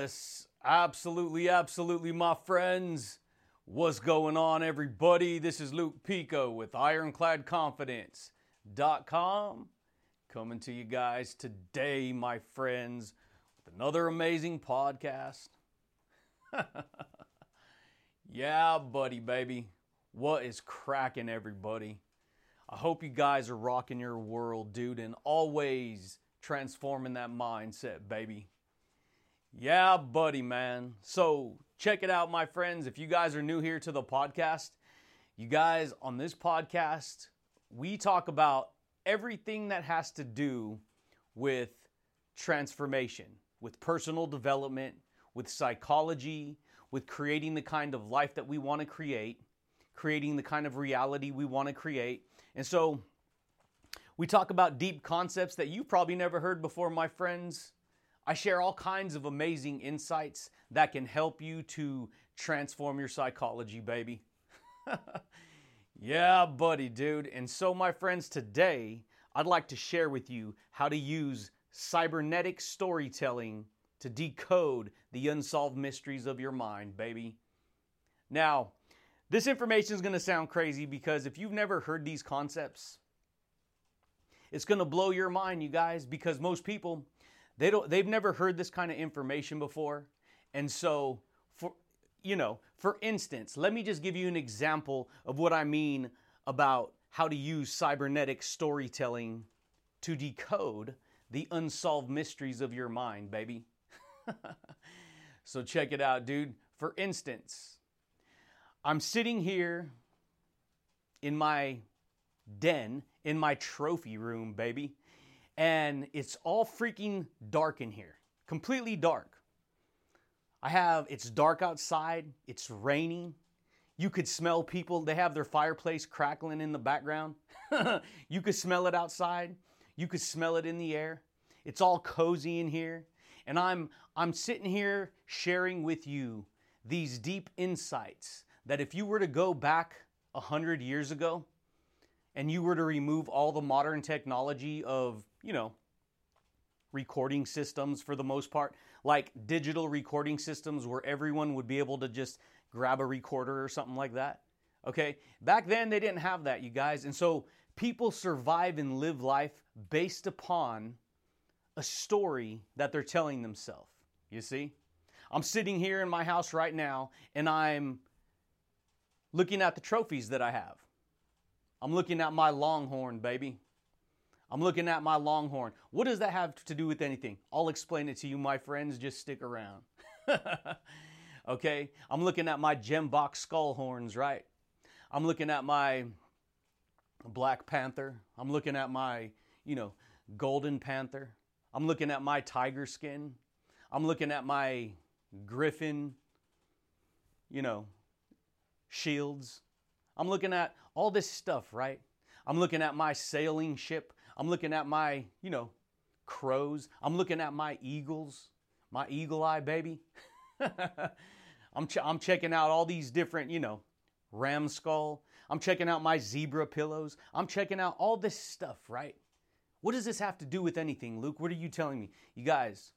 Yes, absolutely, absolutely, my friends. What's going on, everybody? This is Luke Pico with IroncladConfidence.com coming to you guys today, my friends, with another amazing podcast. yeah, buddy, baby. What is cracking, everybody? I hope you guys are rocking your world, dude, and always transforming that mindset, baby. Yeah, buddy, man. So, check it out, my friends. If you guys are new here to the podcast, you guys on this podcast, we talk about everything that has to do with transformation, with personal development, with psychology, with creating the kind of life that we want to create, creating the kind of reality we want to create. And so, we talk about deep concepts that you've probably never heard before, my friends. I share all kinds of amazing insights that can help you to transform your psychology, baby. yeah, buddy, dude. And so, my friends, today I'd like to share with you how to use cybernetic storytelling to decode the unsolved mysteries of your mind, baby. Now, this information is going to sound crazy because if you've never heard these concepts, it's going to blow your mind, you guys, because most people they don't they've never heard this kind of information before. And so for you know, for instance, let me just give you an example of what I mean about how to use cybernetic storytelling to decode the unsolved mysteries of your mind, baby. so check it out, dude. For instance, I'm sitting here in my den, in my trophy room, baby and it's all freaking dark in here. Completely dark. I have, it's dark outside, it's raining. You could smell people, they have their fireplace crackling in the background. you could smell it outside, you could smell it in the air. It's all cozy in here. And I'm I'm sitting here sharing with you these deep insights that if you were to go back a hundred years ago and you were to remove all the modern technology of you know, recording systems for the most part, like digital recording systems where everyone would be able to just grab a recorder or something like that. Okay? Back then, they didn't have that, you guys. And so people survive and live life based upon a story that they're telling themselves. You see? I'm sitting here in my house right now and I'm looking at the trophies that I have. I'm looking at my Longhorn, baby. I'm looking at my Longhorn. What does that have to do with anything? I'll explain it to you, my friends. Just stick around. okay? I'm looking at my gemsbok skull horns, right? I'm looking at my Black Panther. I'm looking at my, you know, Golden Panther. I'm looking at my tiger skin. I'm looking at my griffin, you know, shields. I'm looking at all this stuff, right? I'm looking at my sailing ship. I'm looking at my, you know, crows. I'm looking at my eagles, my eagle eye baby. I'm, ch- I'm checking out all these different, you know, ram skull. I'm checking out my zebra pillows. I'm checking out all this stuff, right? What does this have to do with anything, Luke? What are you telling me? You guys,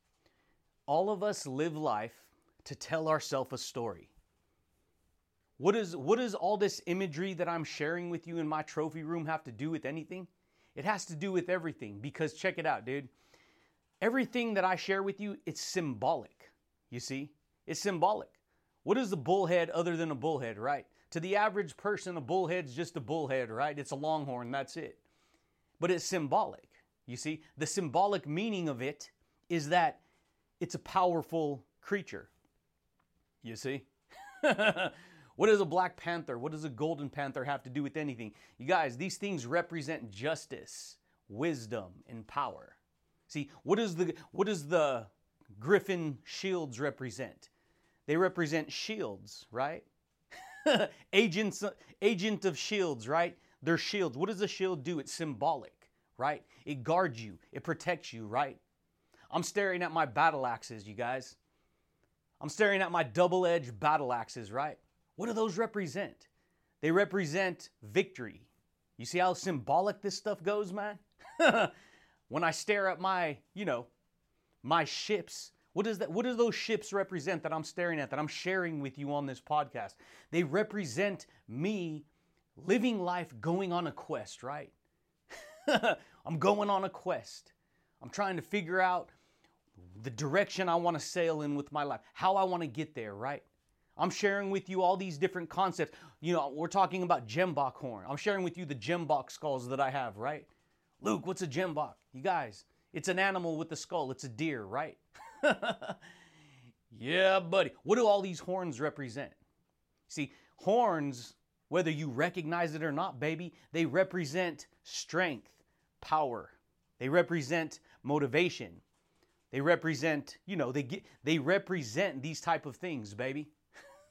all of us live life to tell ourselves a story. What, does all this imagery that I'm sharing with you in my trophy room have to do with anything? It has to do with everything because check it out, dude. Everything that I share with you, it's symbolic. You see? It's symbolic. What is a bullhead other than a bullhead, right? To the average person, a bullhead's just a bullhead, right? It's a longhorn, that's it. But it's symbolic. You see? The symbolic meaning of it is that it's a powerful creature. You see? What does a Black Panther, what does a Golden Panther have to do with anything? You guys, these things represent justice, wisdom, and power. See, what does the what does the Griffin shields represent? They represent shields, right? Agents, agent of shields, right? They're shields. What does a shield do? It's symbolic, right? It guards you, it protects you, right? I'm staring at my battle axes, you guys. I'm staring at my double edged battle axes, right? What do those represent? They represent victory. You see how symbolic this stuff goes, man? when I stare at my, you know, my ships, What does that what do those ships represent that I'm staring at that I'm sharing with you on this podcast? They represent me living life going on a quest, right? I'm going on a quest. I'm trying to figure out the direction I want to sail in with my life, how I want to get there, right? I'm sharing with you all these different concepts. You know, we're talking about Gemsbok horn. I'm sharing with you the Gemsbok skulls that I have, right? Luke, what's a Gemsbok? You guys, it's an animal with a skull. It's a deer, right? yeah, buddy. What do all these horns represent? See, horns, whether you recognize it or not, baby, they represent strength, power. They represent motivation. They represent, you know, they get they represent these type of things, baby.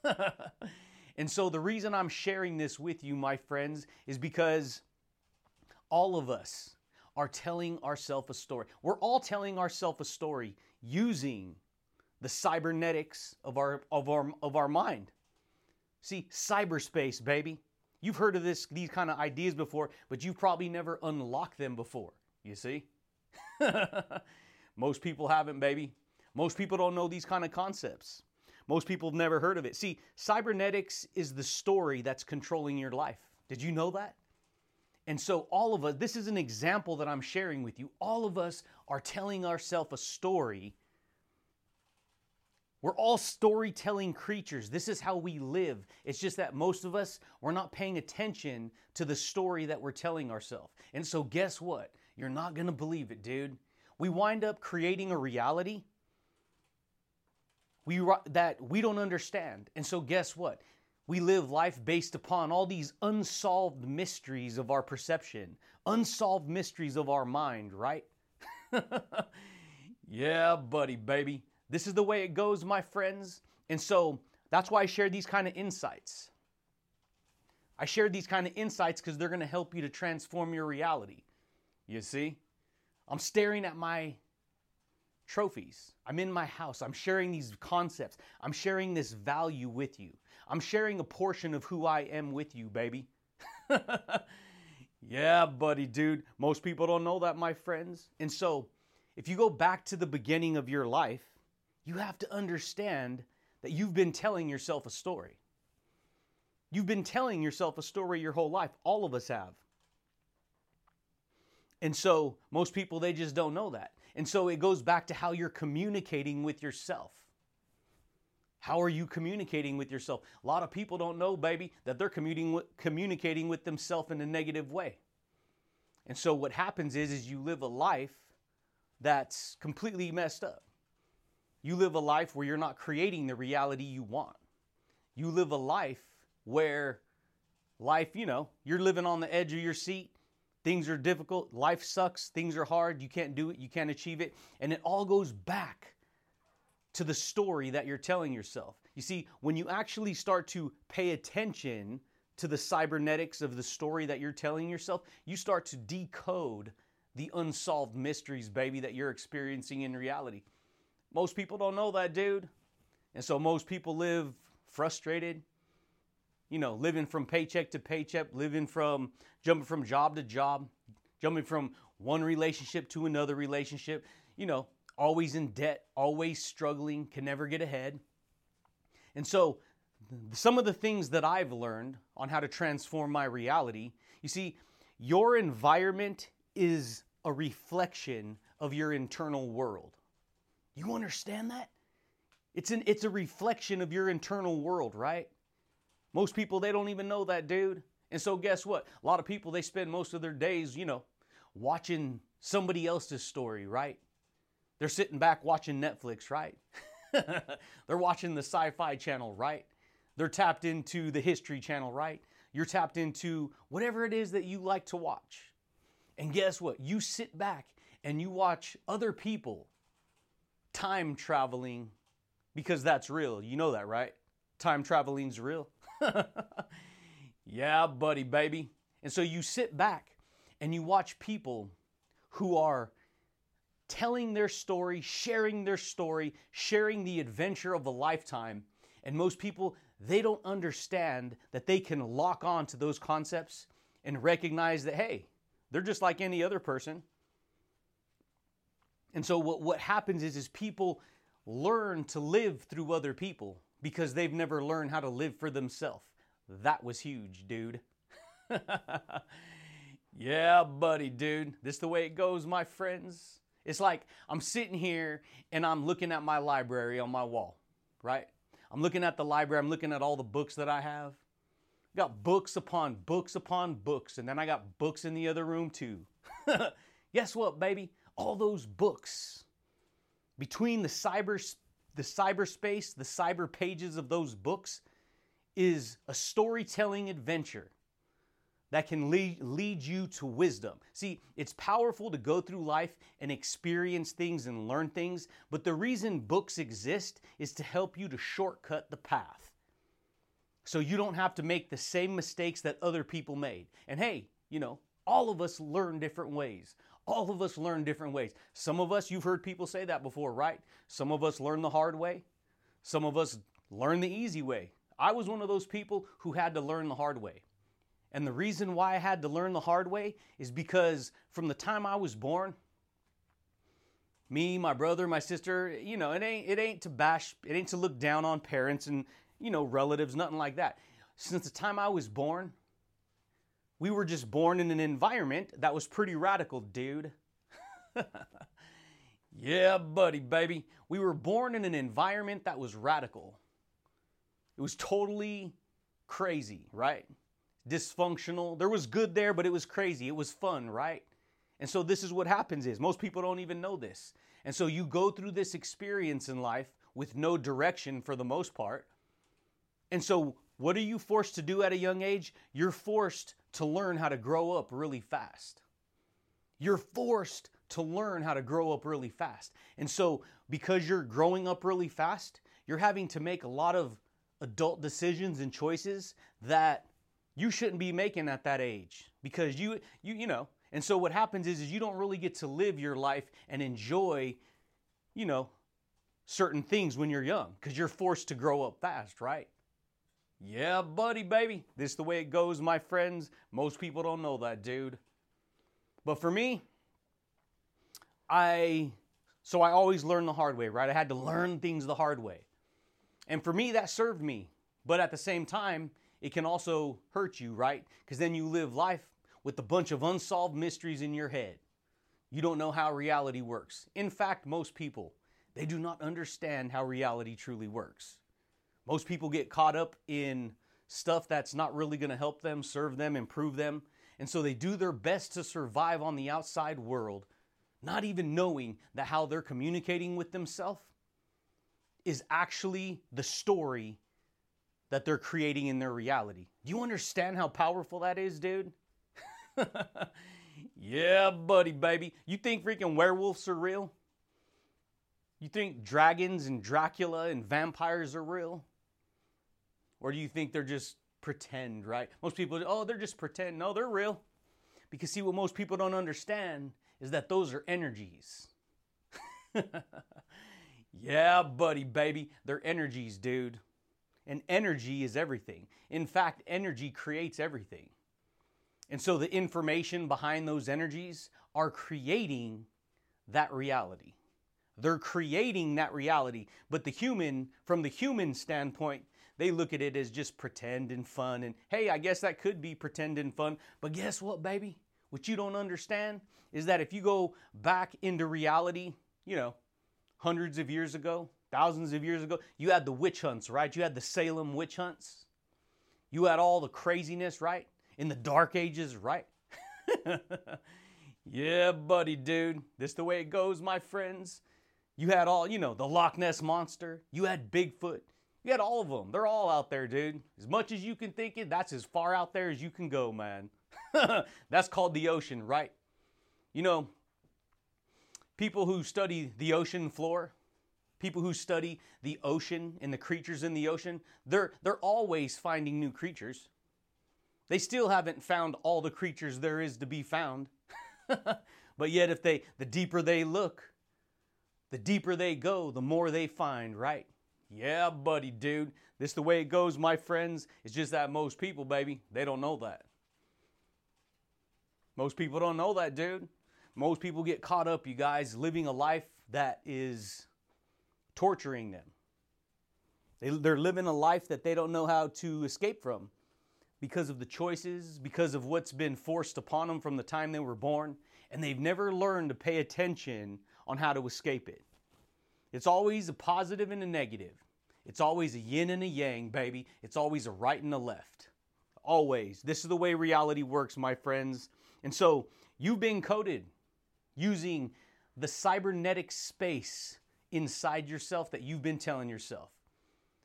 and so the reason I'm sharing this with you, my friends, is because all of us are telling ourselves a story. We're all telling ourselves a story using the cybernetics of our of our of our mind. See, cyberspace, baby. You've heard of this these kind of ideas before, but you've probably never unlocked them before. You see? Most people haven't, baby. Most people don't know these kind of concepts. Most people have never heard of it. See, cybernetics is the story that's controlling your life. Did you know that? And so, all of us, this is an example that I'm sharing with you. All of us are telling ourselves a story. We're all storytelling creatures. This is how we live. It's just that most of us, we're not paying attention to the story that we're telling ourselves. And so, guess what? You're not going to believe it, dude. We wind up creating a reality we, that we don't understand. And so, guess what? We live life based upon all these unsolved mysteries of our perception, unsolved mysteries of our mind, right? yeah, buddy, baby. This is the way it goes, my friends. And so that's why I share these kind of insights. I share these kind of insights because they're going to help you to transform your reality. You see? I'm staring at my trophies. I'm in my house. I'm sharing these concepts. I'm sharing this value with you. I'm sharing a portion of who I am with you, baby. yeah, buddy, dude. Most people don't know that, my friends. And so, if you go back to the beginning of your life, you have to understand that you've been telling yourself a story. You've been telling yourself a story your whole life. All of us have. And so, most people, they just don't know that. And so it goes back to how you're communicating with yourself. How are you communicating with yourself? A lot of people don't know, baby, that they're communicating with themselves in a negative way. And so what happens is, is you live a life that's completely messed up. You live a life where you're not creating the reality you want. You live a life where life, you know, you're living on the edge of your seat Things are difficult, life sucks, things are hard, you can't do it, you can't achieve it. And it all goes back to the story that you're telling yourself. You see, when you actually start to pay attention to the cybernetics of the story that you're telling yourself, you start to decode the unsolved mysteries, baby, that you're experiencing in reality. Most people don't know that, dude. And so most people live frustrated, you know, living from paycheck to paycheck, living from jumping from job to job, jumping from one relationship to another relationship, you know, always in debt, always struggling, can never get ahead. And so, some of the things that I've learned on how to transform my reality, you see, your environment is a reflection of your internal world. You understand that? It's an it's a reflection of your internal world, right? Most people, they don't even know that, dude. And so, guess what? A lot of people, they spend most of their days, you know, watching somebody else's story, right? They're sitting back watching Netflix, right? They're watching the sci fi channel, right? They're tapped into the history channel, right? You're tapped into whatever it is that you like to watch. And guess what? You sit back and you watch other people time traveling because that's real. You know that, right? Time traveling's real. yeah, buddy, baby. And so you sit back and you watch people who are telling their story, sharing their story, sharing the adventure of a lifetime. And most people, they don't understand that they can lock on to those concepts and recognize that, hey, they're just like any other person. And so what, what happens is, is people learn to live through other people because they've never learned how to live for themselves. That was huge, dude. yeah, buddy, dude. This is the way it goes, my friends. It's like I'm sitting here and I'm looking at my library on my wall, right? I'm looking at the library, I'm looking at all the books that I have. Got books upon books upon books, and then I got books in the other room too. Guess what, baby? All those books between the cyber the cyberspace, the cyber pages of those books is a storytelling adventure that can lead, lead you to wisdom. See, it's powerful to go through life and experience things and learn things, but the reason books exist is to help you to shortcut the path. So you don't have to make the same mistakes that other people made. And hey, you know, all of us learn different ways. All of us learn different ways. Some of us, you've heard people say that before, right? Some of us learn the hard way. Some of us learn the easy way. I was one of those people who had to learn the hard way. And the reason why I had to learn the hard way is because from the time I was born, me, my brother, my sister, you know, it ain't it ain't to bash, it ain't to look down on parents and, you know, relatives, nothing like that. Since the time I was born, we were just born in an environment that was pretty radical, dude. yeah, buddy, baby. We were born in an environment that was radical. It was totally crazy, right? dysfunctional. There was good there, but it was crazy. It was fun, right? And so this is what happens is most people don't even know this. And so you go through this experience in life with no direction for the most part. And so what are you forced to do at a young age? You're forced to learn how to grow up really fast. You're forced to learn how to grow up really fast. And so because you're growing up really fast, you're having to make a lot of adult decisions and choices that you shouldn't be making at that age because you you you know and so what happens is is you don't really get to live your life and enjoy you know certain things when you're young because you're forced to grow up fast right yeah buddy baby this is the way it goes my friends most people don't know that dude but for me i so i always learned the hard way right i had to learn things the hard way and for me that served me but at the same time it can also hurt you, right? Because then you live life with a bunch of unsolved mysteries in your head. You don't know how reality works. In fact, most people, they do not understand how reality truly works. Most people get caught up in stuff that's not really going to help them, serve them, improve them. And so they do their best to survive on the outside world, not even knowing that how they're communicating with themselves is actually the story that they're creating in their reality. Do you understand how powerful that is, dude? yeah, buddy, baby. You think freaking werewolves are real? You think dragons and Dracula and vampires are real? Or do you think they're just pretend, right? Most people, oh, they're just pretend. No, they're real. Because, see, what most people don't understand is that those are energies. yeah, buddy, baby. They're energies, dude. And energy is everything. In fact, energy creates everything. And so the information behind those energies are creating that reality. They're creating that reality. But the human, from the human standpoint, they look at it as just pretend and fun. And hey, I guess that could be pretend and fun. But guess what, baby? What you don't understand is that if you go back into reality, you know, hundreds of years ago, thousands of years ago, you had the witch hunts, right? You had the Salem witch hunts. You had all the craziness, right? In the dark ages, right? yeah, buddy, dude. This the way it goes, my friends. You had all, you know, the Loch Ness monster. You had Bigfoot. You got all of them. They're all out there, dude. As much as you can think it, that's as far out there as you can go, man. that's called the ocean, right? You know, people who study the ocean floor, people who study the ocean and the creatures in the ocean, they're, they're always finding new creatures. They still haven't found all the creatures there is to be found. but yet, if they, the deeper they look, the deeper they go, the more they find, right? Yeah, buddy, dude. This the way it goes, my friends. It's just that most people, baby, they don't know that. Most people don't know that, dude. Most people get caught up, you guys, living a life that is torturing them. They, they're living a life that they don't know how to escape from because of the choices, because of what's been forced upon them from the time they were born, and they've never learned to pay attention on how to escape it. It's always a positive and a negative. It's always a yin and a yang, baby. It's always a right and a left. Always. This is the way reality works, my friends. And so you've been coded using the cybernetic space inside yourself that you've been telling yourself.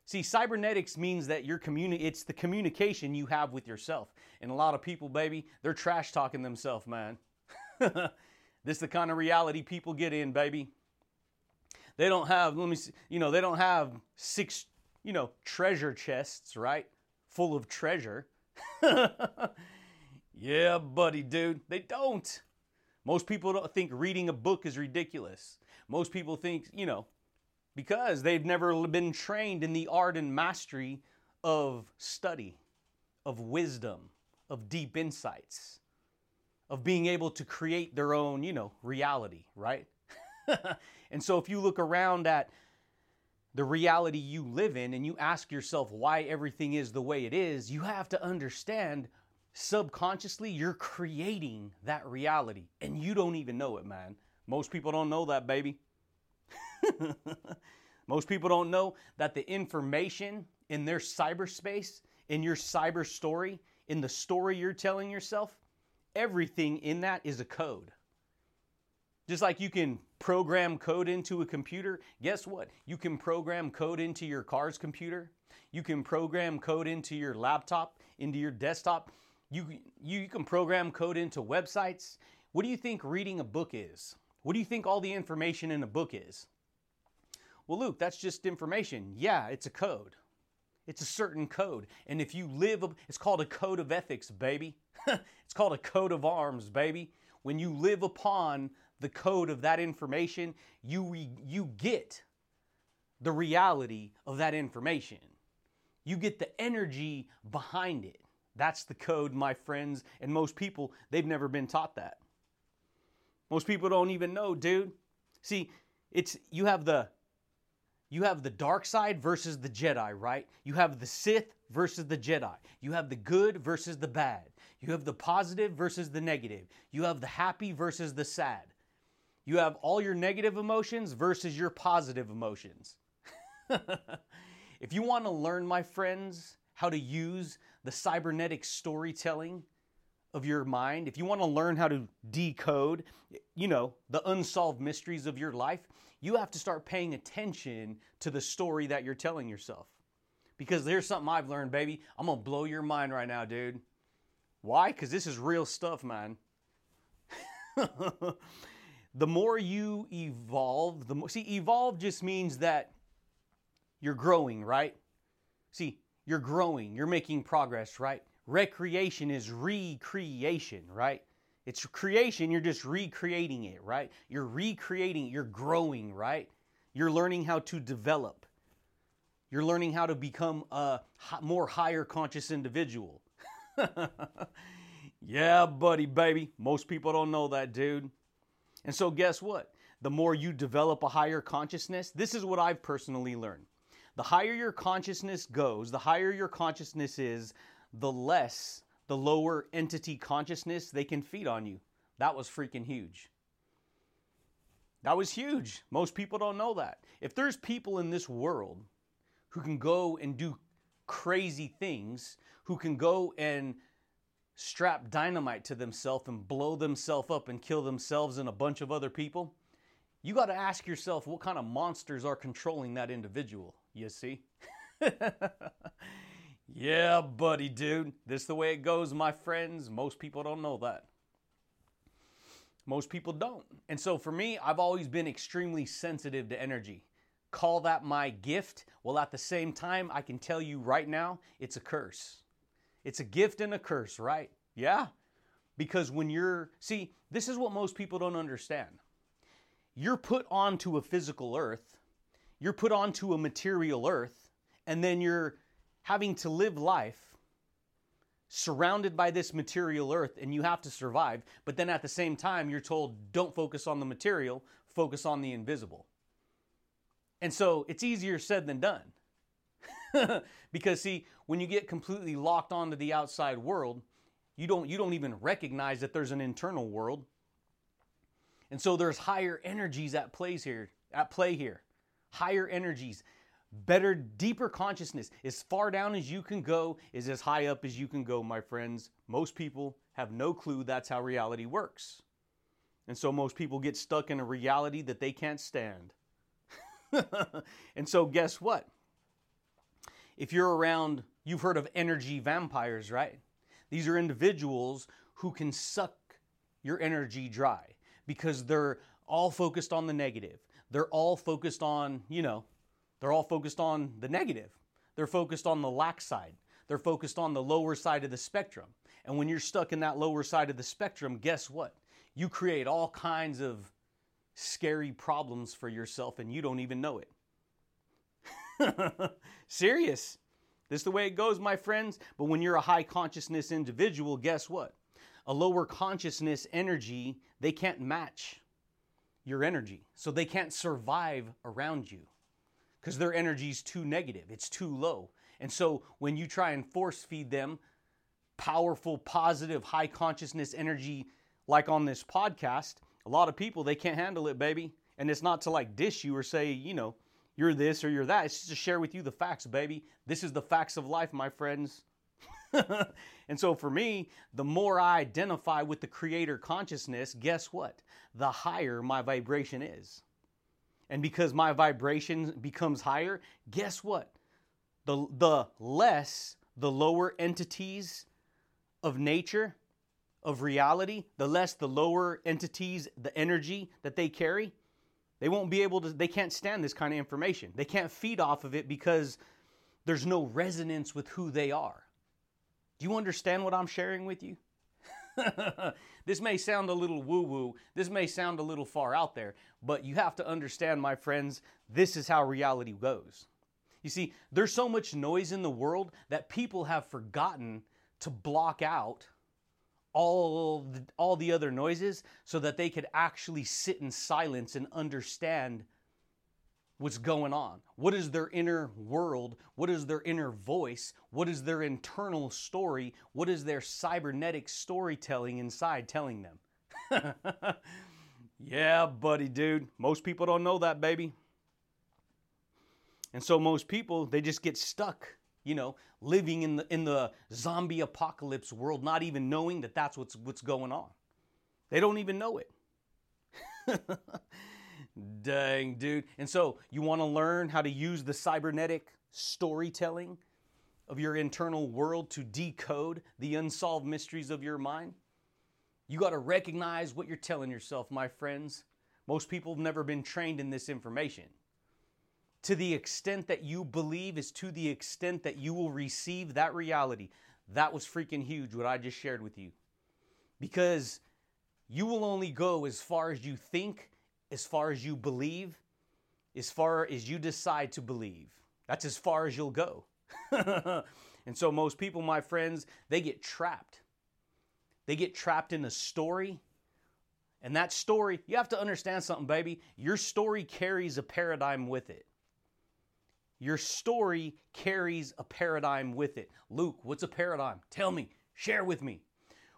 See, cybernetics means that your communi- it's the communication you have with yourself. And a lot of people, baby, they're trash talking themselves, man. this is the kind of reality people get in, baby. They don't have, let me see, you know, they don't have six, you know, treasure chests, right? Full of treasure. yeah, buddy, dude. They don't. Most people don't think reading a book is ridiculous. Most people think, you know, because they've never been trained in the art and mastery of study, of wisdom, of deep insights, of being able to create their own, you know, reality, right? And so if you look around at the reality you live in and you ask yourself why everything is the way it is, you have to understand subconsciously you're creating that reality and you don't even know it, man. Most people don't know that, baby. Most people don't know that the information in their cyberspace, in your cyber story, in the story you're telling yourself, everything in that is a code. Just like you can program code into a computer, guess what? You can program code into your car's computer. You can program code into your laptop, into your desktop. You, you, you can program code into websites. What do you think reading a book is? What do you think all the information in a book is? Well, Luke, that's just information. Yeah, it's a code. It's a certain code. And if you live, it's called a code of ethics, baby. it's called a code of arms, baby. When you live upon the code of that information, you, re, you get the reality of that information. You get the energy behind it. That's the code, my friends. And most people, they've never been taught that. Most people don't even know, dude. See, it's you have the you have the dark side versus the Jedi, right? You have the Sith versus the Jedi. You have the good versus the bad. You have the positive versus the negative. You have the happy versus the sad. You have all your negative emotions versus your positive emotions. if you want to learn, my friends, how to use the cybernetic storytelling of your mind, if you want to learn how to decode, you know, the unsolved mysteries of your life, you have to start paying attention to the story that you're telling yourself. Because there's something I've learned, baby. I'm going to blow your mind right now, dude. Why? Because this is real stuff, man. the more you evolve, the more, see, evolve just means that you're growing, right? See, you're growing, you're making progress, right? Recreation is recreation, right? It's creation, you're just recreating it, right? You're recreating, you're growing, right? You're learning how to develop. You're learning how to become a more higher conscious individual. yeah, buddy, baby. Most people don't know that, dude. And so, guess what? The more you develop a higher consciousness, this is what I've personally learned. The higher your consciousness goes, the higher your consciousness is, the less the lower entity consciousness they can feed on you. That was freaking huge. That was huge. Most people don't know that. If there's people in this world who can go and do crazy things, who can go and strap dynamite to themselves and blow themselves up and kill themselves and a bunch of other people, you got to ask yourself what kind of monsters are controlling that individual, you see? yeah, buddy, dude. This is the way it goes, my friends. Most people don't know that. Most people don't. And so for me, I've always been extremely sensitive to energy. Call that my gift. Well, at the same time, I can tell you right now, it's a curse. It's a gift and a curse, right? Yeah. Because when you're, see, this is what most people don't understand. You're put onto a physical earth, you're put onto a material earth, and then you're having to live life surrounded by this material earth and you have to survive. But then at the same time, you're told, don't focus on the material, focus on the invisible. And so it's easier said than done. because see, when you get completely locked onto the outside world, you don't you don't even recognize that there's an internal world. And so there's higher energies at plays here, at play here. Higher energies, better, deeper consciousness. As far down as you can go is as high up as you can go, my friends. Most people have no clue that's how reality works. And so most people get stuck in a reality that they can't stand. and so, guess what? If you're around, you've heard of energy vampires, right? These are individuals who can suck your energy dry because they're all focused on the negative. They're all focused on, you know, they're all focused on the negative. They're focused on the lack side. They're focused on the lower side of the spectrum. And when you're stuck in that lower side of the spectrum, guess what? You create all kinds of scary problems for yourself and you don't even know it. Serious. This is the way it goes, my friends. But when you're a high consciousness individual, guess what? A lower consciousness energy, they can't match your energy. So they can't survive around you because their energy is too negative, it's too low. And so when you try and force feed them powerful, positive, high consciousness energy, like on this podcast, a lot of people, they can't handle it, baby. And it's not to like dish you or say, you know, you're this or you're that. It's just to share with you the facts, baby. This is the facts of life, my friends. and so for me, the more I identify with the creator consciousness, guess what? The higher my vibration is. And because my vibration becomes higher, guess what? The, the less the lower entities of nature of reality, the less the lower entities, the energy that they carry, they won't be able to, they can't stand this kind of information. They can't feed off of it because there's no resonance with who they are. Do you understand what I'm sharing with you? this may sound a little woo woo, this may sound a little far out there, but you have to understand, my friends, this is how reality goes. You see, there's so much noise in the world that people have forgotten to block out all the, all the other noises so that they could actually sit in silence and understand what's going on. What is their inner world? What is their inner voice? What is their internal story? What is their cybernetic storytelling inside telling them? yeah, buddy, dude. Most people don't know that, baby. And so most people, they just get stuck you know, living in the in the zombie apocalypse world, not even knowing that that's what's what's going on. They don't even know it. Dang, dude. And so you want to learn how to use the cybernetic storytelling of your internal world to decode the unsolved mysteries of your mind? You got to recognize what you're telling yourself, my friends. Most people have never been trained in this information to the extent that you believe is to the extent that you will receive that reality. That was freaking huge what I just shared with you. Because you will only go as far as you think, as far as you believe, as far as you decide to believe. That's as far as you'll go. and so, most people, my friends, they get trapped. They get trapped in a story. And that story, you have to understand something, baby. Your story carries a paradigm with it. Your story carries a paradigm with it. Luke, what's a paradigm? Tell me, share with me.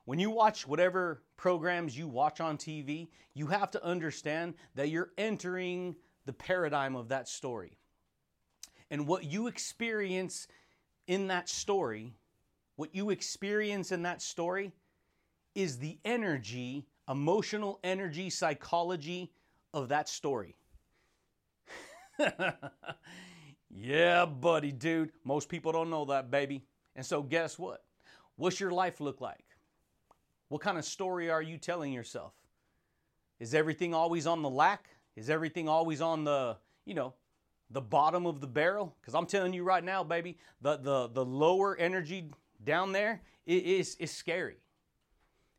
When you watch whatever programs you watch on TV, you have to understand that you're entering the paradigm of that story. And what you experience in that story, what you experience in that story is the energy, emotional energy, psychology of that story. Yeah, buddy, dude. Most people don't know that, baby. And so, guess what? What's your life look like? What kind of story are you telling yourself? Is everything always on the lack? Is everything always on the, you know, the bottom of the barrel? Because I'm telling you right now, baby, the, the, the lower energy down there is, is scary.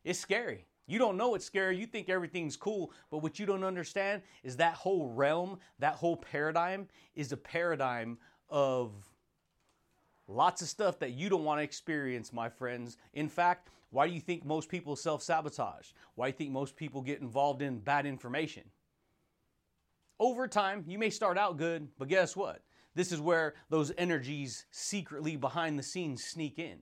It's scary. You don't know it's scary. You think everything's cool. But what you don't understand is that whole realm, that whole paradigm is a paradigm of lots of stuff that you don't want to experience, my friends. In fact, why do you think most people self sabotage? Why do you think most people get involved in bad information? over time, you may start out good, but guess what? This is where those energies secretly behind the scenes sneak in,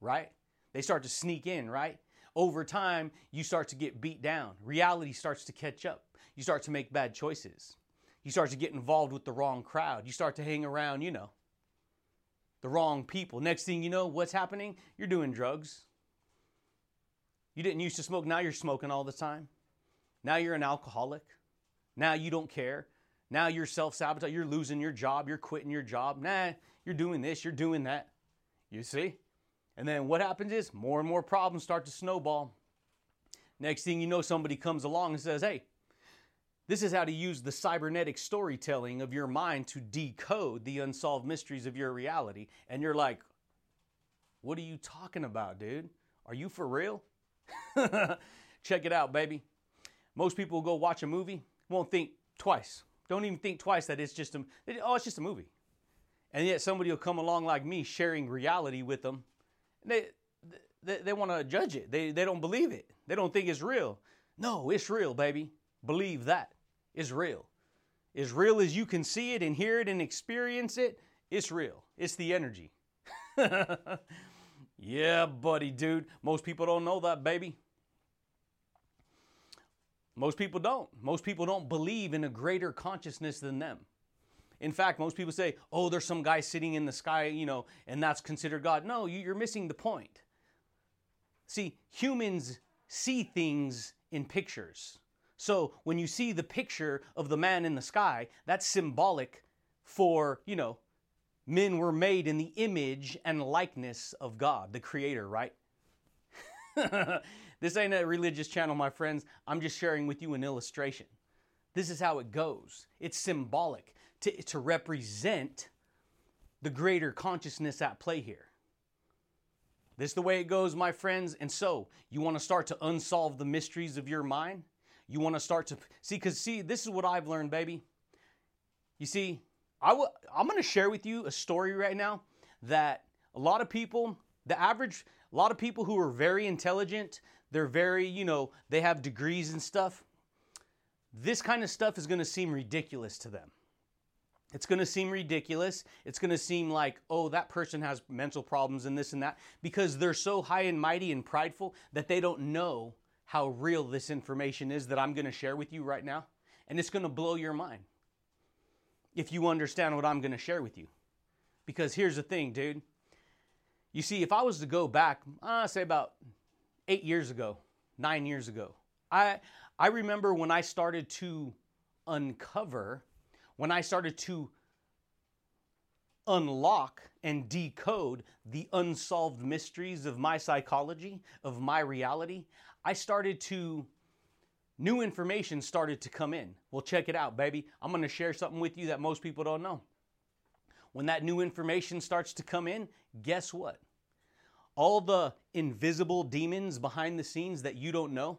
right? They start to sneak in, right? Over time, you start to get beat down. Reality starts to catch up. You start to make bad choices. You start to get involved with the wrong crowd. You start to hang around, you know, the wrong people. Next thing you know, what's happening? You're doing drugs. You didn't used to smoke, now you're smoking all the time. Now you're an alcoholic. Now you don't care. Now you're self sabotage. You're losing your job. You're quitting your job. Nah, you're doing this. You're doing that. You see? And then what happens is more and more problems start to snowball. Next thing you know, somebody comes along and says, Hey, this is how to use the cybernetic storytelling of your mind to decode the unsolved mysteries of your reality. And you're like, What are you talking about, dude? Are you for real? Check it out, baby. Most people go watch a movie, won't think twice. Don't even think twice that it's just a, oh, it's just a movie. And yet somebody will come along like me sharing reality with them. They, they, they want to judge it. They, they don't believe it. They don't think it's real. No, it's real, baby. Believe that. It's real. As real as you can see it and hear it and experience it, it's real. It's the energy. yeah, buddy, dude. Most people don't know that, baby. Most people don't. Most people don't believe in a greater consciousness than them. In fact, most people say, oh, there's some guy sitting in the sky, you know, and that's considered God. No, you're missing the point. See, humans see things in pictures. So when you see the picture of the man in the sky, that's symbolic for, you know, men were made in the image and likeness of God, the Creator, right? This ain't a religious channel, my friends. I'm just sharing with you an illustration. This is how it goes. It's symbolic to, to represent the greater consciousness at play here. This is the way it goes, my friends. And so, you want to start to unsolve the mysteries of your mind? You want to start to see, because see, this is what I've learned, baby. You see, i w- I'm going to share with you a story right now that a lot of people, the average, a lot of people who are very intelligent, they're very, you know, they have degrees and stuff. This kind of stuff is going to seem ridiculous to them. It's going to seem ridiculous. It's going to seem like, oh, that person has mental problems and this and that because they're so high and mighty and prideful that they don't know how real this information is that I'm going to share with you right now. And it's going to blow your mind if you understand what I'm going to share with you. Because here's the thing, dude. You see, if I was to go back, uh, say about eight years ago, nine years ago. I, I remember when I started to uncover, when I started to unlock and decode the unsolved mysteries of my psychology, of my reality, I started to, new information started to come in. Well, check it out, baby. I'm to share something with you that most people don't know. When that new information starts to come in, guess what? all the invisible demons behind the scenes that you don't know,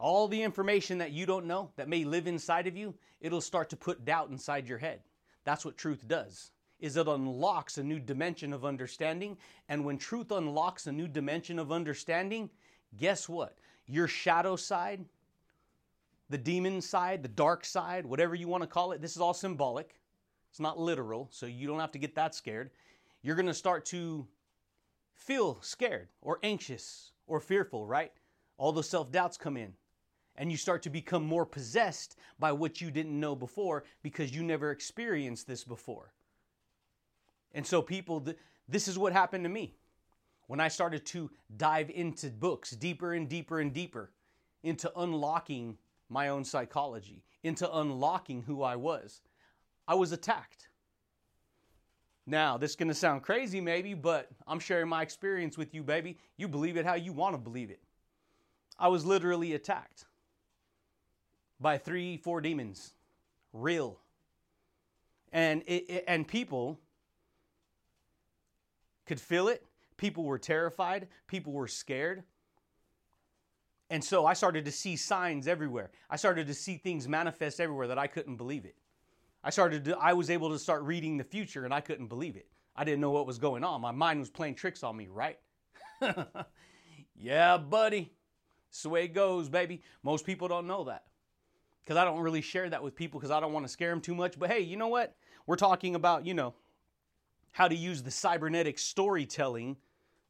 all the information that you don't know that may live inside of you, it'll start to put doubt inside your head. That's what truth does. Is it unlocks a new dimension of understanding, and when truth unlocks a new dimension of understanding, guess what? Your shadow side, the demon side, the dark side, whatever you want to call it, this is all symbolic. It's not literal, so you don't have to get that scared. You're going to start to feel scared or anxious or fearful, right? All those self doubts come in. And you start to become more possessed by what you didn't know before because you never experienced this before. And so, people, this is what happened to me when I started to dive into books deeper and deeper and deeper into unlocking my own psychology, into unlocking who I was. I was attacked. Now, this is going to sound crazy maybe, but I'm sharing my experience with you, baby. You believe it how you want to believe it. I was literally attacked by three, four demons. Real. And it, it, and people could feel it. People were terrified. People were scared. And so I started to see signs everywhere. I started to see things manifest everywhere that I couldn't believe it. I started to, I was able to start reading the future and I couldn't believe it. I didn't know what was going on. My mind was playing tricks on me, right? yeah, buddy. It's the way it goes, baby. Most people don't know that. Because I don't really share that with people because I don't want to scare them too much. But hey, you know what? We're talking about, you know, how to use the cybernetic storytelling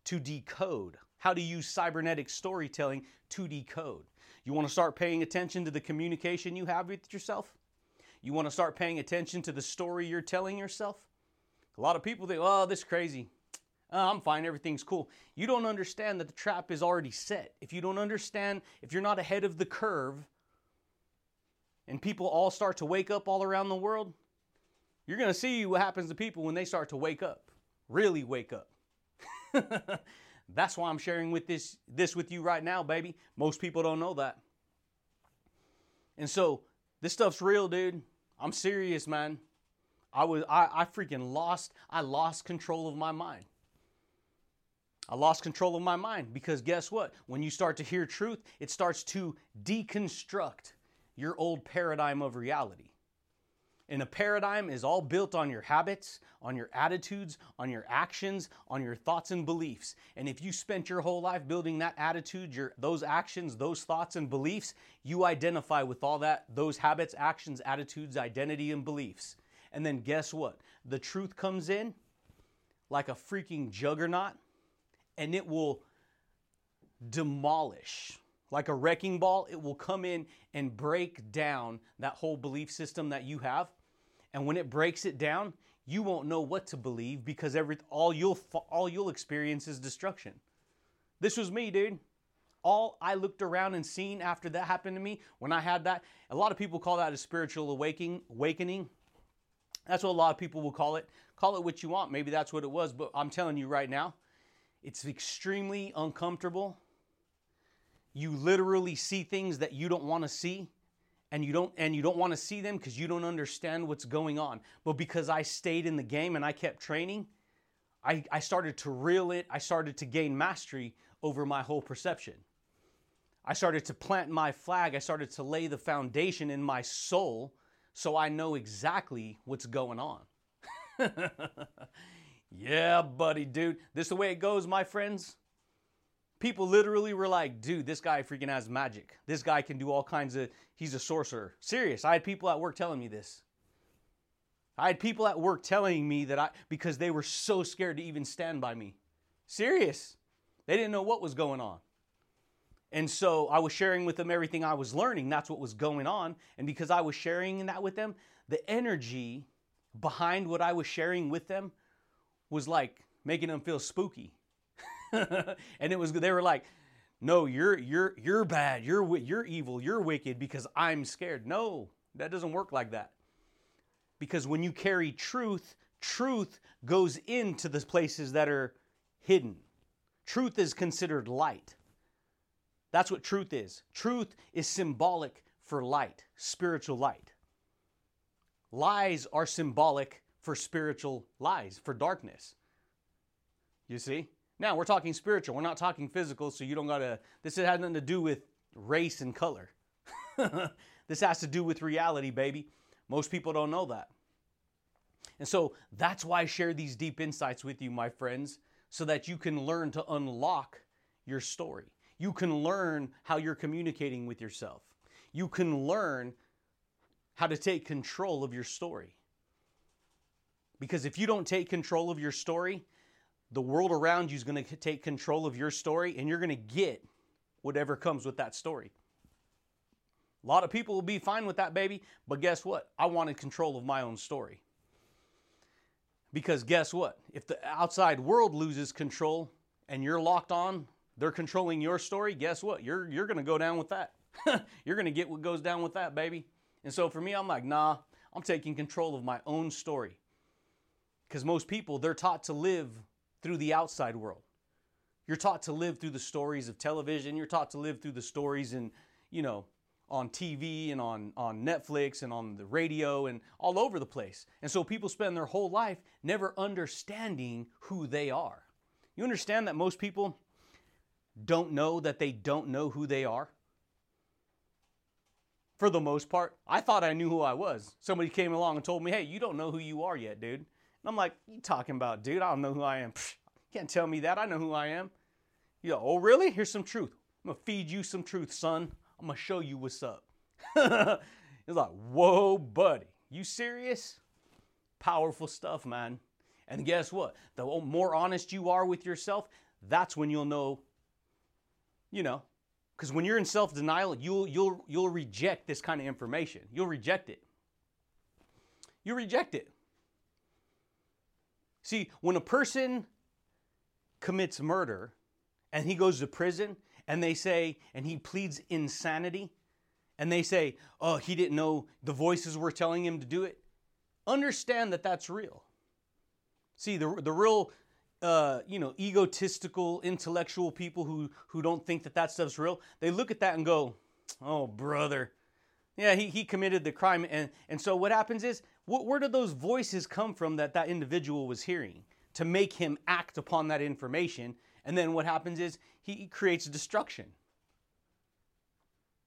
to decode. How to use cybernetic storytelling to decode. You want to start paying attention to the communication you have with yourself? You want to start paying attention to the story you're telling yourself? A lot of people think, oh, this is crazy. Oh, I'm fine, everything's cool. You don't understand that the trap is already set. If you don't understand, if you're not ahead of the curve, and people all start to wake up all around the world, you're going to see what happens to people when they start to wake up. Really wake up. That's why I'm sharing with this this with you right now, baby. Most people don't know that. And so, this stuff's real, dude. I'm serious, man. I was I, I freaking lost I lost control of my mind. I lost control of my mind because guess what? When you start to hear truth, it starts to deconstruct your old paradigm of reality. And a paradigm is all built on your habits, on your attitudes, on your actions, on your thoughts and beliefs. And if you spent your whole life building that attitude, your those actions, those thoughts and beliefs, you identify with all that, those habits, actions, attitudes, identity and beliefs. And then guess what? The truth comes in like a freaking juggernaut and it will demolish like a wrecking ball, it will come in and break down that whole belief system that you have. And when it breaks it down, you won't know what to believe because every all you'll all you'll experience is destruction. This was me, dude. All I looked around and seen after that happened to me, when I had that, a lot of people call that a spiritual awakening. Awakening. That's what a lot of people will call it. Call it what you want. Maybe that's what it was, but I'm telling you right now, it's extremely uncomfortable. You literally see things that you don't want to see and you don't and you don't want to see them because you don't understand what's going on. But because i stayed in the game and i kept training I, I started to reel it i started to gain mastery over my whole perception. I started to plant my flag i started to lay the foundation in my soul so i know exactly what's going on. Yeah buddy dude. This is the way it goes my friends people literally were like, dude, this guy freaking has magic. This guy can do all kinds of, he's a sorcerer. Serious. I had people at work telling me this. I had people at work telling me that I, because they were so scared to even stand by me. Serious. They didn't know what was going on. And so I was sharing with them everything I was learning. That's what was going on. And because I was sharing that with them, the energy behind what I was sharing with them was like making them feel spooky. and it was they were like, "No, you're you're you're bad. You're you're evil. You're wicked because I'm scared." No, that doesn't work like that. Because when you carry truth, truth goes into the places that are hidden. Truth is considered light. That's what truth is. Truth is symbolic for light, spiritual light. Lies are symbolic for spiritual lies, for darkness. You see? Now, we're talking spiritual, we're not talking physical, so you don't gotta, this has nothing to do with race and color. this has to do with reality, baby. Most people don't know that. And so that's why I share these deep insights with you, my friends, so that you can learn to unlock your story. You can learn how you're communicating with yourself. You can learn how to take control of your story. Because if you don't take control of your story, the world around you is going to take control of your story and you're going to get whatever comes with that story. A lot of people will be fine with that, baby, but guess what? I wanted control of my own story. Because guess what? If the outside world loses control and you're locked on, they're controlling your story, guess what? You're, you're going to go down with that. you're going to get what goes down with that, baby. And so for me, I'm like, nah, I'm taking control of my own story. Because most people, they're taught to live through the outside world. You're taught to live through the stories of television. You're taught to live through the stories in, you know, on TV and on, on Netflix and on the radio and all over the place. And so people spend their whole life never understanding who they are. You understand that most people don't know that they don't know who they are? For the most part, I thought I knew who I was. Somebody came along and told me, hey, you don't know who you are yet, dude. And I'm like, you talking about, dude? I don't know who I am. Psh, can't tell me that. I know who I am. Go, oh, really? Here's some truth. I'm to feed you some truth, son. I'm to show you what's up. It's like, whoa, buddy, you serious? Powerful stuff, man. And guess what? The more honest you are with yourself, that's when you'll know, you know, because when you're in self-denial, you'll you'll you'll reject this kind of information. You'll reject it. You reject it. See, when a person commits murder and he goes to prison and they say, and he pleads insanity, and they say, oh, he didn't know the voices were telling him to do it, understand that that's real. See, the, the real, uh, you know, egotistical, intellectual people who, who don't think that that stuff's real, they look at that and go, oh, brother. Yeah, he, he committed the crime. And, and so what happens is, wh- where did those voices come from that that individual was hearing to make him act upon that information? And then what happens is he creates destruction.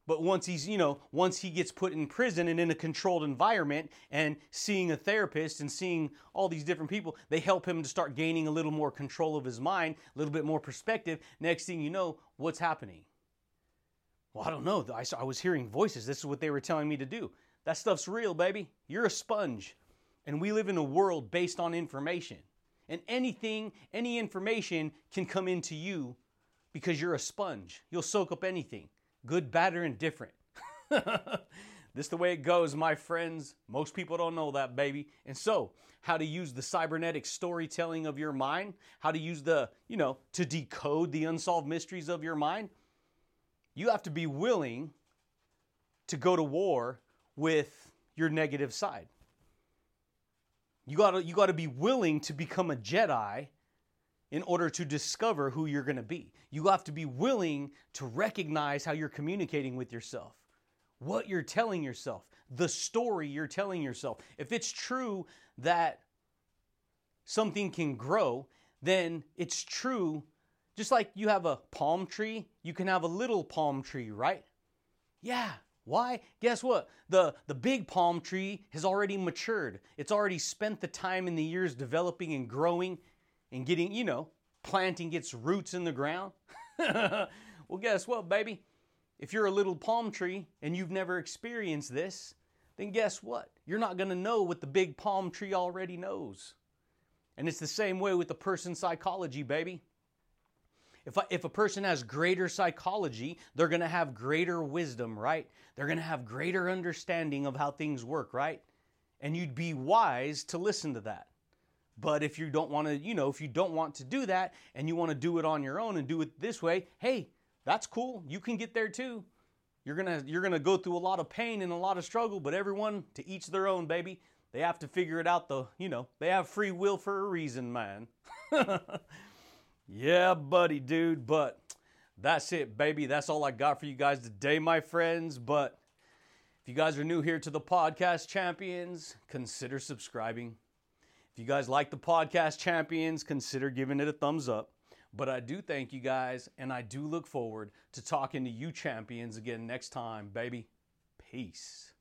But once he's, you know, once he gets put in prison and in a controlled environment and seeing a therapist and seeing all these different people, they help him to start gaining a little more control of his mind, a little bit more perspective. Next thing you know, what's happening? Well, I don't know. I was hearing voices. This is what they were telling me to do. That stuff's real, baby. You're a sponge. And we live in a world based on information. And anything, any information can come into you because you're a sponge. You'll soak up anything good, bad, or indifferent. this is the way it goes, my friends. Most people don't know that, baby. And so, how to use the cybernetic storytelling of your mind, how to use the, you know, to decode the unsolved mysteries of your mind. You have to be willing to go to war with your negative side. You got to you got to be willing to become a Jedi in order to discover who you're to be. You have to be willing to recognize how you're communicating with yourself, what you're telling yourself, the story you're telling yourself. If it's true that something can grow, then it's true. Just like you have a palm tree, you can have a little palm tree, right? Yeah. Why? Guess what? The, the big palm tree has already matured. It's already spent the time in the years developing and growing and getting, you know, planting its roots in the ground? well, guess what, baby? If you're a little palm tree and you've never experienced this, then guess what? You're not going to know what the big palm tree already knows. And it's the same way with the person's psychology, baby. If, I, if a person has greater psychology, they're going to have greater wisdom, right? They're going to have greater understanding of how things work, right? And you'd be wise to listen to that. But if you don't want to, you know, if you don't want to do that and you want to do it on your own and do it this way, hey, that's cool. You can get there too. You're going to you're going to go through a lot of pain and a lot of struggle, but everyone to each their own, baby. They have to figure it out the, you know, they have free will for a reason, man. yeah, buddy, dude, but that's it, baby. That's all I got for you guys today, my friends, but if you guys are new here to the podcast champions, consider subscribing if you guys like the podcast champions, consider giving it a thumbs up. But I do thank you guys, and I do look forward to talking to you champions again next time, baby. Peace.